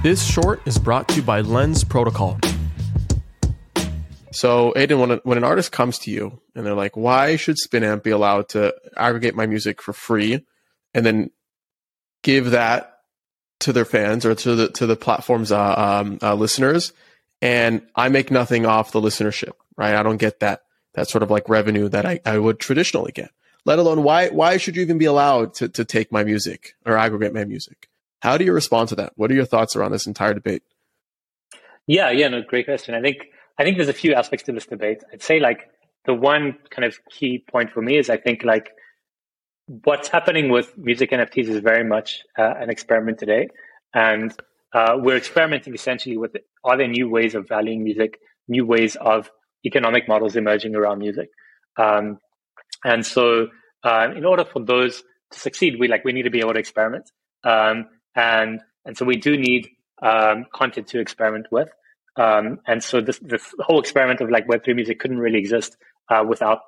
This short is brought to you by Lens Protocol. So, Aiden, when, a, when an artist comes to you and they're like, why should Spinamp be allowed to aggregate my music for free and then give that to their fans or to the, to the platform's uh, um, uh, listeners? And I make nothing off the listenership, right? I don't get that, that sort of like revenue that I, I would traditionally get, let alone why, why should you even be allowed to, to take my music or aggregate my music? How do you respond to that? What are your thoughts around this entire debate? Yeah, yeah, no, great question. I think I think there's a few aspects to this debate. I'd say like the one kind of key point for me is I think like what's happening with music NFTs is very much uh, an experiment today, and uh, we're experimenting essentially with are there new ways of valuing music, new ways of economic models emerging around music, um, and so uh, in order for those to succeed, we like we need to be able to experiment. Um, and and so we do need um, content to experiment with. Um, and so this this whole experiment of like Web three music couldn't really exist uh, without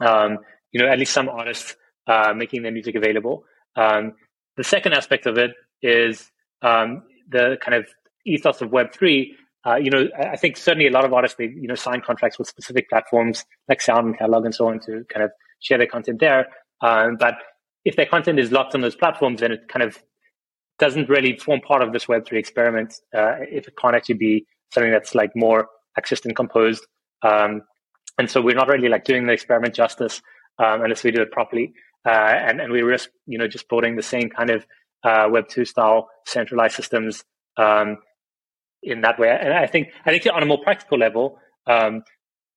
um, you know at least some artists uh, making their music available. Um, the second aspect of it is um, the kind of ethos of Web three. Uh, you know, I think certainly a lot of artists they you know sign contracts with specific platforms like Sound and Catalog and so on to kind of share their content there. Um, but if their content is locked on those platforms, then it kind of doesn't really form part of this Web3 experiment uh, if it can't actually be something that's like more accessed and composed. Um, and so we're not really like doing the experiment justice um, unless we do it properly. Uh, and, and we risk, you know, just building the same kind of uh, Web2 style centralized systems um, in that way. And I think, I think on a more practical level, um,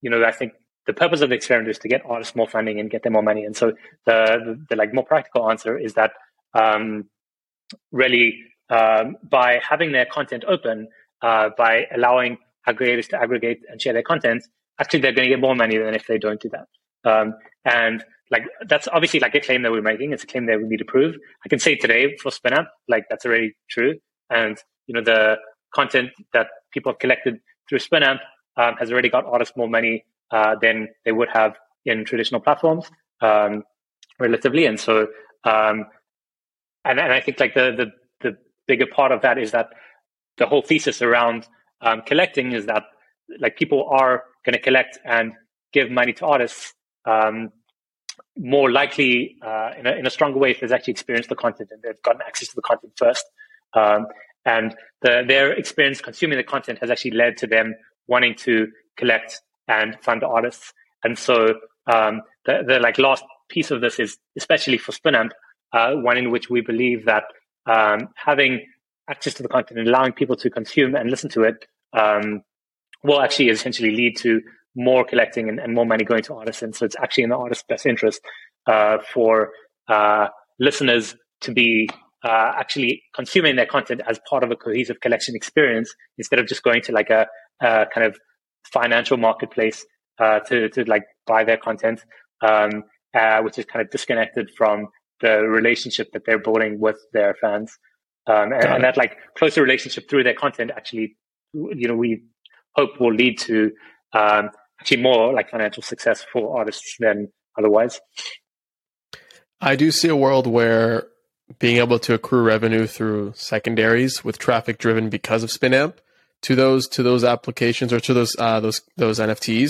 you know, I think the purpose of the experiment is to get artists more funding and get them more money. And so the, the, the like more practical answer is that um, really um, by having their content open, uh, by allowing aggregators to aggregate and share their content, actually they're going to get more money than if they don't do that. Um, and like that's obviously like a claim that we're making. It's a claim that we need to prove. I can say today for SpinAmp, like that's already true. And you know the content that people have collected through SpinAmp um, has already got artists more money uh, than they would have in traditional platforms, um, relatively. And so um, and, and I think like the, the, the bigger part of that is that the whole thesis around um, collecting is that like people are going to collect and give money to artists um, more likely uh, in, a, in a stronger way if they've actually experienced the content and they've gotten access to the content first. Um, and the, their experience consuming the content has actually led to them wanting to collect and fund artists. And so um, the, the like last piece of this is especially for Spinamp, uh, one in which we believe that um, having access to the content and allowing people to consume and listen to it um, will actually essentially lead to more collecting and, and, more money going to artists. And so it's actually in the artist's best interest uh, for uh, listeners to be uh, actually consuming their content as part of a cohesive collection experience instead of just going to like a, a kind of financial marketplace uh, to, to like buy their content, um, uh, which is kind of disconnected from the relationship that they're building with their fans. Um, and, and, that like closer relationship through their content actually, you know, we hope will lead to um, actually more like financial success for artists than otherwise. I do see a world where being able to accrue revenue through secondaries with traffic driven because of Spinamp to those to those applications or to those uh, those those NFTs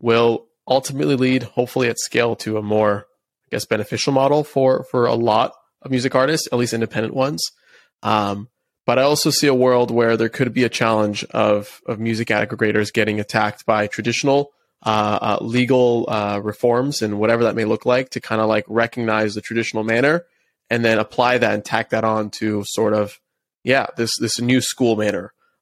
will ultimately lead, hopefully at scale, to a more guess beneficial model for for a lot of music artists, at least independent ones. Um, but I also see a world where there could be a challenge of of music aggregators getting attacked by traditional uh, uh, legal uh, reforms and whatever that may look like to kind of like recognize the traditional manner and then apply that and tack that on to sort of yeah this this new school manner